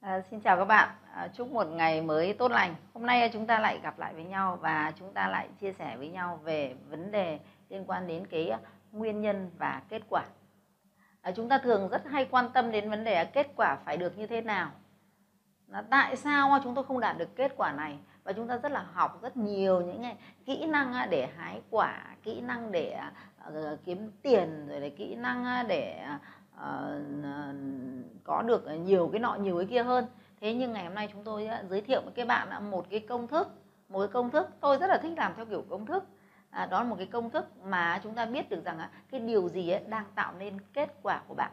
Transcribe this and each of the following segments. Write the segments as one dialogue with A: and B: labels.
A: À, xin chào các bạn, à, chúc một ngày mới tốt lành. Hôm nay chúng ta lại gặp lại với nhau và chúng ta lại chia sẻ với nhau về vấn đề liên quan đến cái nguyên nhân và kết quả. À, chúng ta thường rất hay quan tâm đến vấn đề kết quả phải được như thế nào. Là tại sao chúng tôi không đạt được kết quả này và chúng ta rất là học rất nhiều những cái kỹ năng à, để hái quả, kỹ năng để à, ờ, kiếm tiền rồi là kỹ năng à, để Ờ, có được nhiều cái nọ nhiều cái kia hơn. Thế nhưng ngày hôm nay chúng tôi giới thiệu với các bạn một cái công thức một cái công thức tôi rất là thích làm theo kiểu công thức. À, đó là một cái công thức mà chúng ta biết được rằng cái điều gì ấy đang tạo nên kết quả của bạn.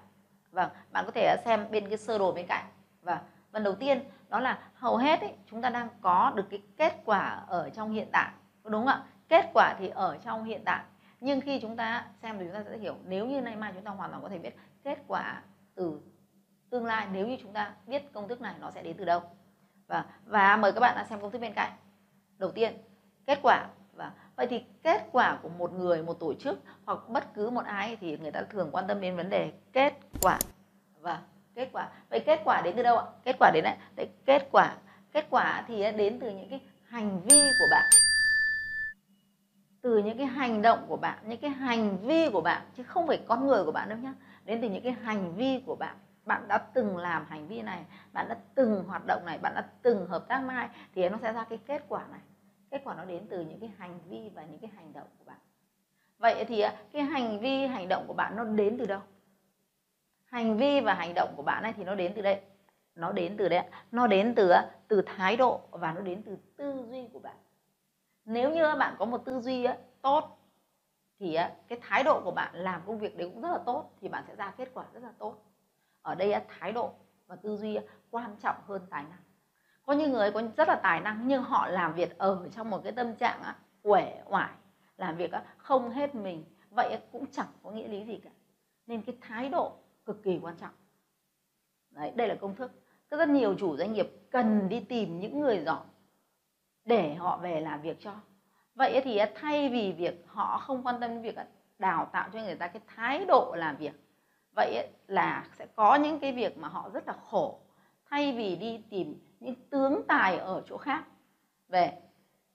A: Vâng bạn có thể xem bên cái sơ đồ bên cạnh. Và phần đầu tiên đó là hầu hết ấy, chúng ta đang có được cái kết quả ở trong hiện tại. Đúng không ạ? Kết quả thì ở trong hiện tại nhưng khi chúng ta xem thì chúng ta sẽ hiểu nếu như nay mai chúng ta hoàn toàn có thể biết kết quả từ tương lai nếu như chúng ta biết công thức này nó sẽ đến từ đâu. Và và mời các bạn xem công thức bên cạnh. Đầu tiên kết quả. Và vậy thì kết quả của một người một tổ chức hoặc bất cứ một ai thì người ta thường quan tâm đến vấn đề kết quả. Và kết quả. Vậy kết quả đến từ đâu ạ? Kết quả đến đấy, đấy kết quả. Kết quả thì đến từ những cái hành vi của bạn từ những cái hành động của bạn, những cái hành vi của bạn, chứ không phải con người của bạn đâu nhá, đến từ những cái hành vi của bạn. Bạn đã từng làm hành vi này, bạn đã từng hoạt động này, bạn đã từng hợp tác mai thì nó sẽ ra cái kết quả này. Kết quả nó đến từ những cái hành vi và những cái hành động của bạn. Vậy thì à, cái hành vi, hành động của bạn nó đến từ đâu? Hành vi và hành động của bạn này thì nó đến từ đây. Nó đến từ đây nó đến từ à, từ thái độ và nó đến từ tư duy của bạn nếu như bạn có một tư duy tốt thì cái thái độ của bạn làm công việc đấy cũng rất là tốt thì bạn sẽ ra kết quả rất là tốt. Ở đây thái độ và tư duy quan trọng hơn tài năng. Có những người có rất là tài năng nhưng họ làm việc ở trong một cái tâm trạng uể oải làm việc không hết mình. Vậy cũng chẳng có nghĩa lý gì cả. Nên cái thái độ cực kỳ quan trọng. Đấy, đây là công thức. Rất nhiều chủ doanh nghiệp cần đi tìm những người giỏi để họ về làm việc cho. Vậy thì thay vì việc họ không quan tâm đến việc đào tạo cho người ta cái thái độ làm việc, vậy là sẽ có những cái việc mà họ rất là khổ. Thay vì đi tìm những tướng tài ở chỗ khác về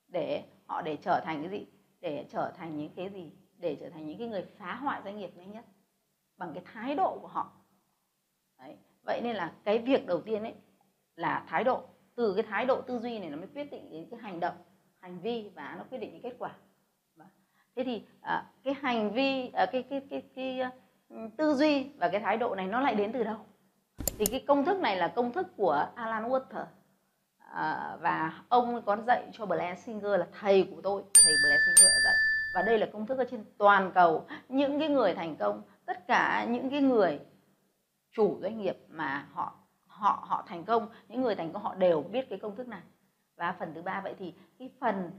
A: để họ để trở thành cái gì? Để trở thành những cái gì? Để trở thành những cái người phá hoại doanh nghiệp nhanh nhất bằng cái thái độ của họ. Đấy. vậy nên là cái việc đầu tiên ấy là thái độ từ cái thái độ tư duy này nó mới quyết định đến cái hành động hành vi và nó quyết định những kết quả. Vâng. Thế thì à, cái hành vi à, cái cái cái cái, cái tư duy và cái thái độ này nó lại đến từ đâu? Thì cái công thức này là công thức của Alan walter à, và ông có dạy cho Blair Singer là thầy của tôi thầy Blair Singer đã dạy. Và đây là công thức ở trên toàn cầu. Những cái người thành công tất cả những cái người chủ doanh nghiệp mà họ họ họ thành công, những người thành công họ đều biết cái công thức này. Và phần thứ ba vậy thì cái phần,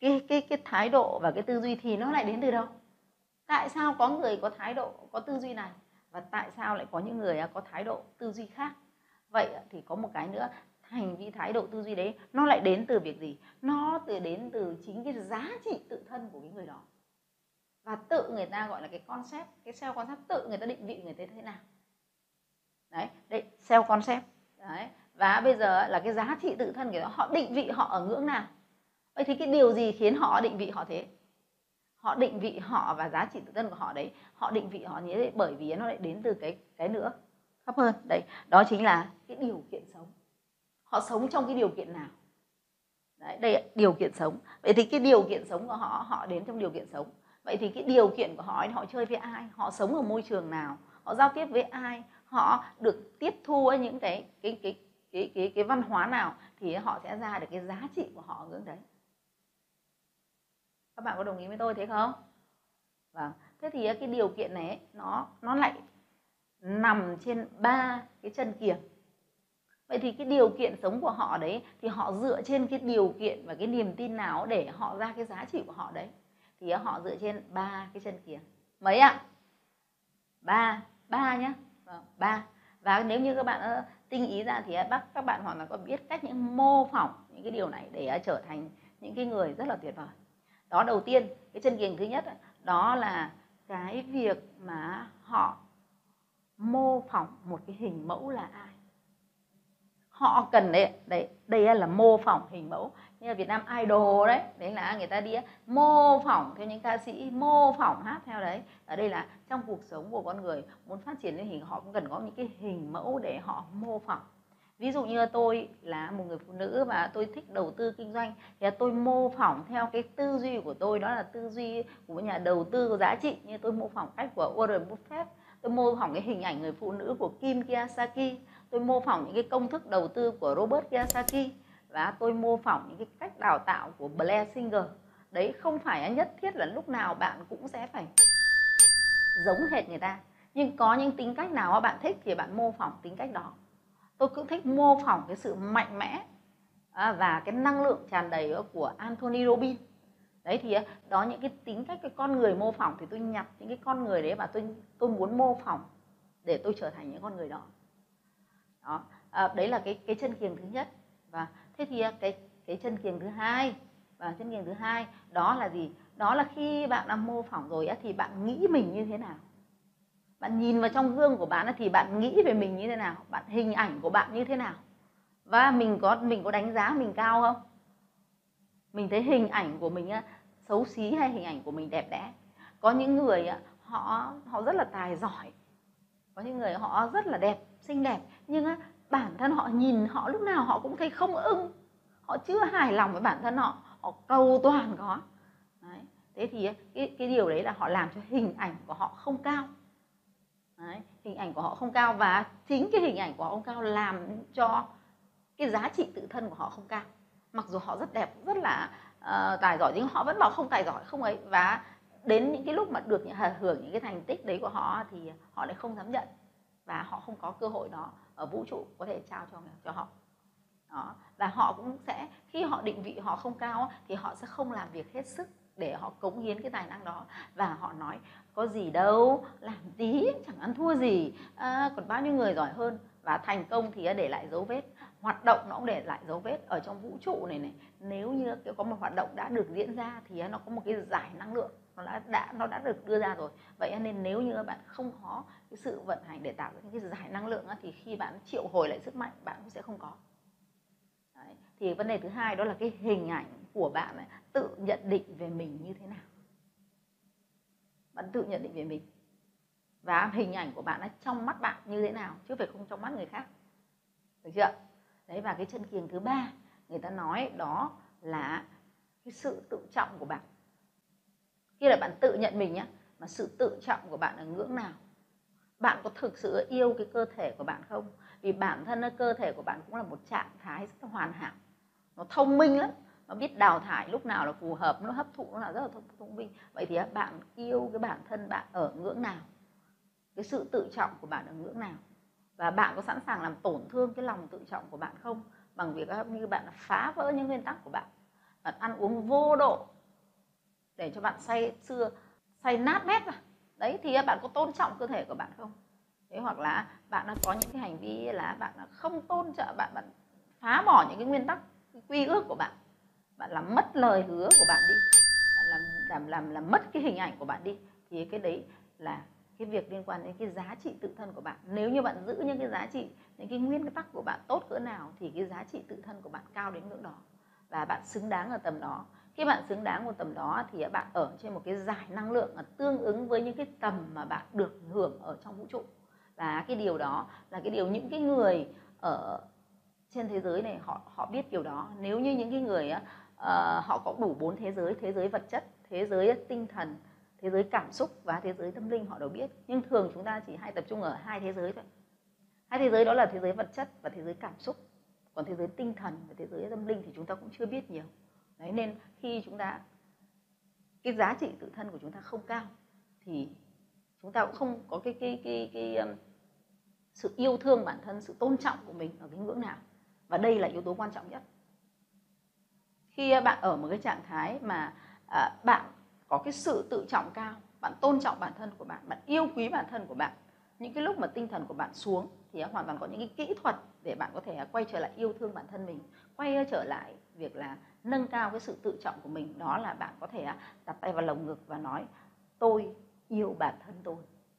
A: cái cái cái thái độ và cái tư duy thì nó lại đến từ đâu? Tại sao có người có thái độ, có tư duy này và tại sao lại có những người à, có thái độ tư duy khác? Vậy thì có một cái nữa, hành vi thái độ tư duy đấy nó lại đến từ việc gì? Nó từ, đến từ chính cái giá trị tự thân của cái người đó. Và tự người ta gọi là cái concept, cái self concept, tự người ta định vị người ta thế nào? Đấy đây self concept. Đấy và bây giờ là cái giá trị tự thân của họ họ định vị họ ở ngưỡng nào? Vậy thì cái điều gì khiến họ định vị họ thế? Họ định vị họ và giá trị tự thân của họ đấy họ định vị họ như thế bởi vì nó lại đến từ cái cái nữa. Thấp hơn. Đấy đó chính là cái điều kiện sống. Họ sống trong cái điều kiện nào? Đấy đây điều kiện sống. Vậy thì cái điều kiện sống của họ họ đến trong điều kiện sống. Vậy thì cái điều kiện của họ họ chơi với ai? Họ sống ở môi trường nào? Họ giao tiếp với ai họ được tiếp thu những cái cái cái cái cái cái văn hóa nào thì họ sẽ ra được cái giá trị của họ hướng đấy. Các bạn có đồng ý với tôi thế không? Vâng. Thế thì cái điều kiện này nó nó lại nằm trên ba cái chân kiềng vậy thì cái điều kiện sống của họ đấy, thì họ dựa trên cái điều kiện và cái niềm tin nào để họ ra cái giá trị của họ đấy? Thì họ dựa trên ba cái chân kiềng mấy ạ? Ba ba nhá. Vâng, ba. Và nếu như các bạn tinh ý ra thì bác, các bạn hoặc là có biết cách những mô phỏng những cái điều này để à, trở thành những cái người rất là tuyệt vời. Đó, đầu tiên, cái chân kiềng thứ nhất đó là cái việc mà họ mô phỏng một cái hình mẫu là ai. Họ cần đấy đấy, đây là mô phỏng hình mẫu như là Việt Nam Idol đấy đấy là người ta đi mô phỏng theo những ca sĩ, mô phỏng hát theo đấy. Ở đây là trong cuộc sống của con người, muốn phát triển lên hình, họ cũng cần có những cái hình mẫu để họ mô phỏng. Ví dụ như tôi là một người phụ nữ và tôi thích đầu tư kinh doanh, thì tôi mô phỏng theo cái tư duy của tôi, đó là tư duy của nhà đầu tư có giá trị. Như tôi mô phỏng cách của Warren Buffett, tôi mô phỏng cái hình ảnh người phụ nữ của Kim Kiyosaki, tôi mô phỏng những cái công thức đầu tư của Robert Kiyosaki và tôi mô phỏng những cái cách đào tạo của Blair Singer. Đấy không phải nhất thiết là lúc nào bạn cũng sẽ phải giống hệt người ta. Nhưng có những tính cách nào mà bạn thích thì bạn mô phỏng tính cách đó. Tôi cũng thích mô phỏng cái sự mạnh mẽ à, và cái năng lượng tràn đầy của Anthony Robbins. Đấy thì đó những cái tính cách cái con người mô phỏng thì tôi nhặt những cái con người đấy và tôi tôi muốn mô phỏng để tôi trở thành những con người đó. Đó à, đấy là cái cái chân kiềng thứ nhất. Và thế thì à, cái cái chân kiềng thứ hai và chân kiềng thứ hai đó là gì? Đó là khi bạn đã mô phỏng rồi thì bạn nghĩ mình như thế nào? Bạn nhìn vào trong gương của bạn thì bạn nghĩ về mình như thế nào? Bạn hình ảnh của bạn như thế nào? Và mình có mình có đánh giá mình cao không? Mình thấy hình ảnh của mình xấu xí hay hình ảnh của mình đẹp đẽ? Có những người họ họ rất là tài giỏi. Có những người họ rất là đẹp, xinh đẹp. Nhưng bản thân họ nhìn họ lúc nào họ cũng thấy không ưng. Họ chưa hài lòng với bản thân họ họ cầu toàn có. Đấy. thế thì ờ, cái, cái điều đấy là họ làm cho hình ảnh của họ không cao. Đấy. hình ảnh của họ không cao và chính cái hình ảnh của họ không cao làm cho cái giá trị tự thân của họ không cao. Mặc dù họ rất đẹp rất là uh, tài giỏi nhưng họ vẫn bảo không tài giỏi không ấy. Và đến những cái lúc mà được hưởng những cái thành tích đấy của họ thì họ lại không dám nhận. Và họ không có cơ hội đó ở vũ trụ có thể trao cho cho họ. Đó và họ cũng sẽ khi họ định vị họ không cao thì họ sẽ không làm việc hết sức để họ cống hiến cái tài năng đó. Và họ nói có gì đâu làm tí chẳng ăn thua gì. À, còn bao nhiêu người giỏi hơn? Và thành công thì để lại dấu vết hoạt động nó cũng để lại dấu vết ở trong vũ trụ này này. Nếu như có một hoạt động đã được diễn ra thì nó có một cái giải năng lượng nó đã, đã nó đã được đưa ra rồi. Vậy nên nếu như bạn không có cái sự vận hành để tạo ra những cái giải năng lượng thì khi bạn triệu hồi lại sức mạnh bạn cũng sẽ không có. Đấy. thì vấn đề thứ hai đó là cái hình ảnh của bạn ấy, tự nhận định về mình như thế nào. Bạn tự nhận định về mình. Và hình ảnh của bạn nó trong mắt bạn như thế nào chứ phải không trong mắt người khác. Được chưa? Đấy và cái chân kiềng thứ ba người ta nói đó là cái sự tự trọng của bạn. Khi là bạn tự nhận mình nhé mà sự tự trọng của bạn ở ngưỡng nào? Bạn có thực sự yêu cái cơ thể của bạn không? Vì bản thân cơ thể của bạn cũng là một trạng thái rất là hoàn hảo. Nó thông minh lắm, nó biết đào thải lúc nào là phù hợp, nó hấp thụ nó là rất là thông minh. Vậy thì bạn yêu cái bản thân bạn ở ngưỡng nào? Cái sự tự trọng của bạn ở ngưỡng nào? Và bạn có sẵn sàng làm tổn thương cái lòng tự trọng của bạn không? Bằng việc như bạn phá vỡ những nguyên tắc của bạn. Bạn ăn uống vô độ để cho bạn say, xưa, say nát bét mà đấy, thì à, bạn có tôn trọng cơ thể của bạn không? Thế hoặc là bạn có những cái hành vi là bạn không tôn trọng bạn bạn phá bỏ những cái nguyên tắc, cái quy ước của bạn. Bạn làm mất lời hứa của bạn đi. Bạn làm làm làm làm mất cái hình ảnh của bạn đi. Thì cái đấy là cái việc liên quan đến cái giá trị tự thân của bạn. Nếu như bạn giữ những cái giá trị, những cái nguyên tắc của bạn tốt cỡ nào, thì cái giá trị tự thân của bạn cao đến ngưỡng đó. Và bạn xứng đáng ở tầm đó khi bạn xứng đáng một tầm đó thì bạn ở trên một cái giải năng lượng tương ứng với những cái tầm mà bạn được hưởng ở trong vũ trụ và cái điều đó là cái điều những cái người ở trên thế giới này họ họ biết điều đó nếu như những cái người uh, họ có đủ bốn thế giới thế giới vật chất thế giới tinh thần thế giới cảm xúc và thế giới tâm linh họ đều biết nhưng thường chúng ta chỉ hay tập trung ở hai thế giới thôi hai thế giới đó là thế giới vật chất và thế giới cảm xúc còn thế giới tinh thần và thế giới tâm linh thì chúng ta cũng chưa biết nhiều đấy nên khi chúng ta cái giá trị tự thân của chúng ta không cao thì chúng ta cũng không có cái cái cái cái, cái um, sự yêu thương bản thân sự tôn trọng của mình ở cái ngưỡng nào. Và đây là yếu tố quan trọng nhất. Khi uh, bạn ở một cái trạng thái mà à, bạn có cái sự tự trọng cao bạn tôn trọng bản thân của bạn bạn yêu quý bản thân của bạn những cái lúc mà tinh thần của bạn xuống thì hoàn toàn có những cái kỹ thuật để bạn có thể à, quay trở lại yêu thương bản thân mình quay trở lại việc là nâng cao cái sự tự trọng của mình, đó là bạn có thể à, đặt tay vào lồng ngực và nói, tôi yêu bản thân tôi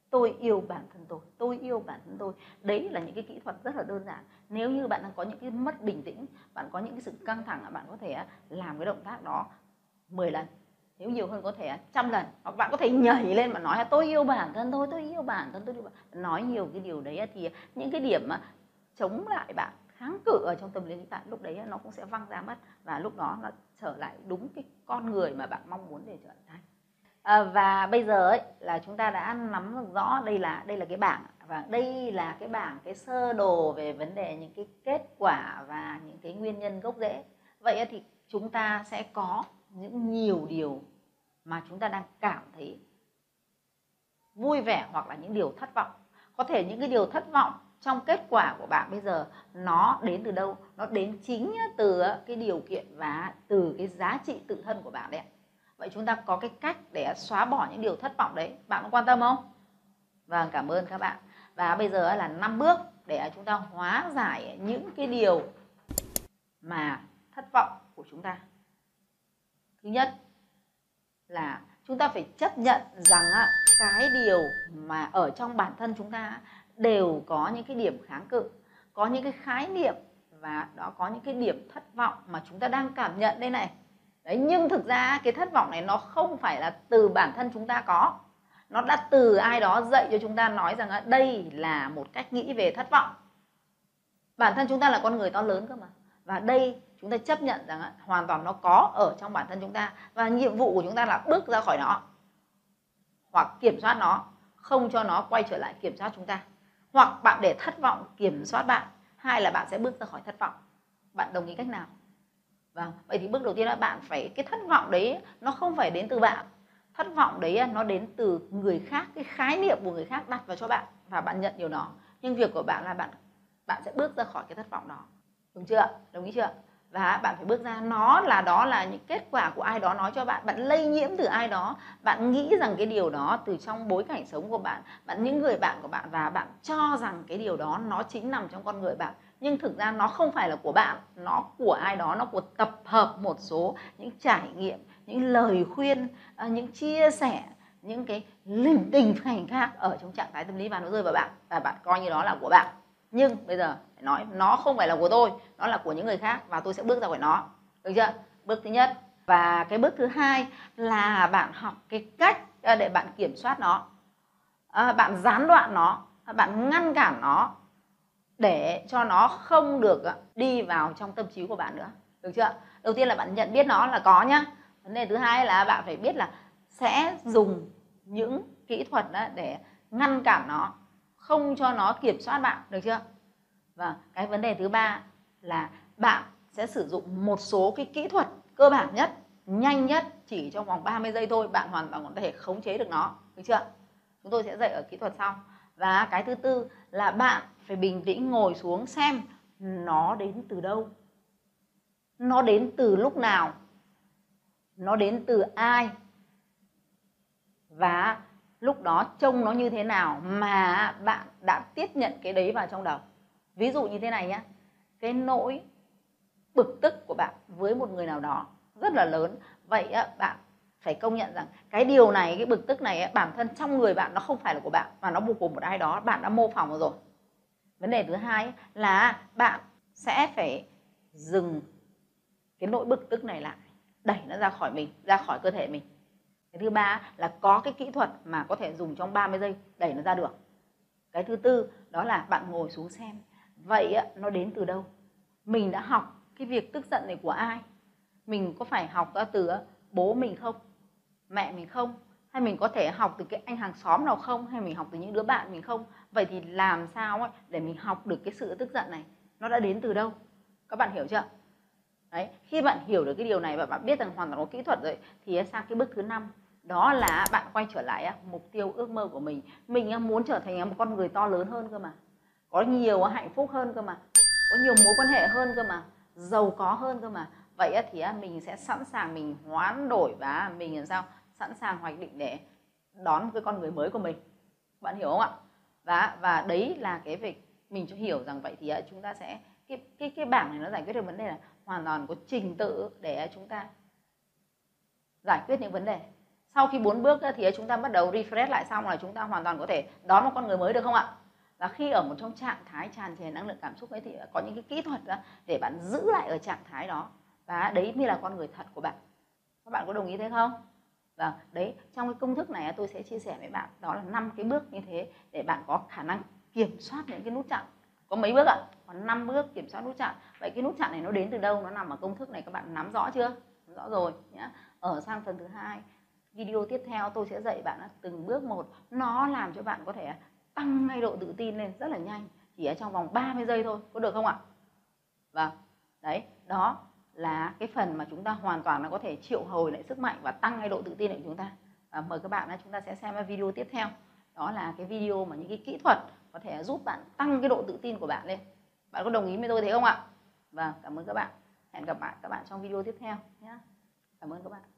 A: tôi yêu bản thân tôi tôi yêu bản thân tôi. Đấy là những cái kỹ thuật rất là đơn giản. Nếu như bạn đang có những cái mất bình tĩnh, bạn có những cái sự căng thẳng bạn có thể à, làm cái động tác đó 10 lần, nếu nhiều hơn có thể à, trăm lần. Hoặc bạn có thể nhảy lên mà nói tôi yêu bản thân tôi tôi yêu bản thân tôi. Nói nhiều cái điều đấy thì những cái điểm mà chống lại bạn kháng cự ở trong tâm lý bạn lúc đấy nó cũng sẽ văng ra mất và lúc đó nó trở lại đúng cái con người mà bạn mong muốn để trở thành à, và bây giờ ấy là chúng ta đã nắm được rõ đây là đây là cái bảng và đây là cái bảng cái sơ đồ về vấn đề những cái kết quả và những cái nguyên nhân gốc rễ. Vậy thì chúng ta sẽ có những nhiều điều mà chúng ta đang cảm thấy vui vẻ hoặc là những điều thất vọng. Có thể những cái điều thất vọng trong kết quả của bạn bây giờ, nó đến từ đâu? Nó đến chính từ ờ, cái điều kiện và từ cái giá trị tự thân của bạn đấy vậy chúng ta có cái cách để xóa bỏ những điều thất vọng đấy, bạn có quan tâm không? Vâng cảm ơn các bạn. Và bây giờ là năm bước để chúng ta hóa giải những cái điều mà thất vọng của chúng ta. Thứ nhất là chúng ta phải chấp nhận rằng cái điều mà ở trong bản thân chúng ta đều có những cái điểm kháng cự, có những cái khái niệm và đó có những cái điểm thất vọng mà chúng ta đang cảm nhận đây này. Đấy, nhưng thực ra cái thất vọng này nó không phải là từ bản thân chúng ta có. Nó đã từ ai đó dạy cho chúng ta nói rằng đây là một cách nghĩ về thất vọng. Bản thân chúng ta là con người to lớn cơ mà. Và đây chúng ta chấp nhận rằng hoàn toàn nó có ở trong bản thân chúng ta và nhiệm vụ của chúng ta là bước ra khỏi nó hoặc kiểm soát nó, không cho nó quay trở lại kiểm soát chúng ta hoặc bạn để thất vọng kiểm soát bạn. Hai là bạn sẽ bước ra khỏi thất vọng. Bạn đồng ý cách nào? Vâng vậy thì bước đầu tiên là bạn phải, cái thất vọng đấy nó không phải đến từ bạn. Thất vọng đấy nó đến từ người khác, cái khái niệm của người khác đặt vào cho bạn và bạn nhận điều đó. Nhưng việc của bạn là bạn bạn sẽ bước ra khỏi cái thất vọng đó. Đúng chưa đồng ý chưa và bạn phải bước ra, nó là, đó là những kết quả của ai đó nói cho bạn. Bạn lây nhiễm từ ai đó, bạn nghĩ rằng cái điều đó từ trong bối cảnh sống của bạn bạn, những người bạn của bạn, và bạn cho rằng cái điều đó nó chính nằm trong con người bạn. Nhưng thực ra nó không phải là của bạn, nó của ai đó, nó của tập hợp một số những trải nghiệm, những lời khuyên à, những chia sẻ, những cái linh tinh khoảnh khác ở trong trạng thái tâm lý và nó rơi vào bạn. Và bạn coi như đó là của bạn. Nhưng bây giờ nói nó không phải là của tôi nó là của những người khác và tôi sẽ bước ra khỏi nó. Được chưa? Bước thứ nhất. Và cái bước thứ hai là bạn học cái cách à, để bạn kiểm soát nó. À, bạn gián đoạn nó à, bạn ngăn cản nó để cho nó không được à, đi vào trong tâm trí của bạn nữa. Được chưa? Đầu tiên là bạn nhận biết nó là có nhá. Vấn đề thứ hai là bạn phải biết là sẽ dùng những kỹ thuật để ngăn cản nó không cho nó kiểm soát bạn. Được chưa? Và cái vấn đề thứ ba là bạn sẽ sử dụng một số cái kỹ thuật cơ bản nhất, nhanh nhất, chỉ trong vòng 30 giây thôi, bạn hoàn toàn có thể khống chế được nó, được chưa? Chúng tôi sẽ dạy ở kỹ thuật sau. Và cái thứ tư là bạn phải bình tĩnh ngồi xuống xem nó đến từ đâu. Nó đến từ lúc nào? Nó đến từ ai? Và lúc đó trông nó như thế nào mà bạn đã tiếp nhận cái đấy vào trong đầu? Ví dụ như thế này nhé cái nỗi bực tức của bạn với một người nào đó rất là lớn. Vậy bạn phải công nhận rằng cái điều này, cái bực tức này bản thân trong người bạn nó không phải là của bạn, mà nó của một ai đó. Bạn đã mô phỏng rồi. Vấn đề thứ hai là bạn sẽ phải dừng cái nỗi bực tức này lại, đẩy nó ra khỏi mình, ra khỏi cơ thể mình. Cái thứ ba là có cái kỹ thuật mà có thể dùng trong 30 giây đẩy nó ra được. Cái thứ tư đó là bạn ngồi xuống xem vậy nó đến từ đâu? Mình đã học cái việc tức giận này của ai? Mình có phải học ra từ bố mình không? Mẹ mình không? Hay mình có thể học từ cái anh hàng xóm nào không? Hay mình học từ những đứa bạn mình không? Vậy thì làm sao ấy để mình học được cái sự tức giận này? Nó đã đến từ đâu? Các bạn hiểu chưa? Đấy, khi bạn hiểu được cái điều này và bạn biết rằng hoàn toàn có kỹ thuật rồi, thì sang cái bước thứ năm. Đó là bạn quay trở lại mục tiêu ước mơ của mình. Mình muốn trở thành một con người to lớn hơn cơ mà có nhiều hạnh phúc hơn cơ mà. Có nhiều mối quan hệ hơn cơ mà. Giàu có hơn cơ mà. Vậy thì mình sẽ sẵn sàng mình hoán đổi và mình làm sao? Sẵn sàng hoạch định để đón một cái con người mới của mình. Bạn hiểu không ạ? Và và đấy là cái việc mình cho hiểu rằng vậy thì chúng ta sẽ, cái cái cái bảng này nó giải quyết được vấn đề là hoàn toàn có trình tự để chúng ta giải quyết những vấn đề. Sau khi bốn bước thì chúng ta bắt đầu refresh lại xong là chúng ta hoàn toàn có thể đón một con người mới được không ạ? Và khi ở một trong trạng thái tràn trề năng lượng cảm xúc ấy thì có những cái kỹ thuật đó để bạn giữ lại ở trạng thái đó. Và đấy mới là con người thật của bạn. Các bạn có đồng ý thế không? Vâng đấy, trong cái công thức này tôi sẽ chia sẻ với bạn, đó là năm cái bước như thế để bạn có khả năng kiểm soát những cái nút chặn. Có mấy bước ạ? Có năm bước kiểm soát nút chặn. Vậy cái nút chặn này nó đến từ đâu? Nó nằm ở công thức này, các bạn nắm rõ chưa? Nắm rõ rồi nhé ở sang phần thứ hai, video tiếp theo tôi sẽ dạy bạn từng bước một. Nó làm cho bạn có thể tăng ngay độ tự tin lên rất là nhanh, chỉ ở trong vòng 30 giây thôi, có được không ạ? Vâng đấy, đó là cái phần mà chúng ta hoàn toàn là có thể triệu hồi lại sức mạnh và tăng ngay độ tự tin của chúng ta. Và mời các bạn chúng ta sẽ xem video tiếp theo. Đó là cái video mà những cái kỹ thuật có thể giúp bạn tăng cái độ tự tin của bạn lên. Bạn có đồng ý với tôi thế không ạ? Vâng cảm ơn các bạn. Hẹn gặp lại các bạn trong video tiếp theo nhé. Cảm ơn các bạn.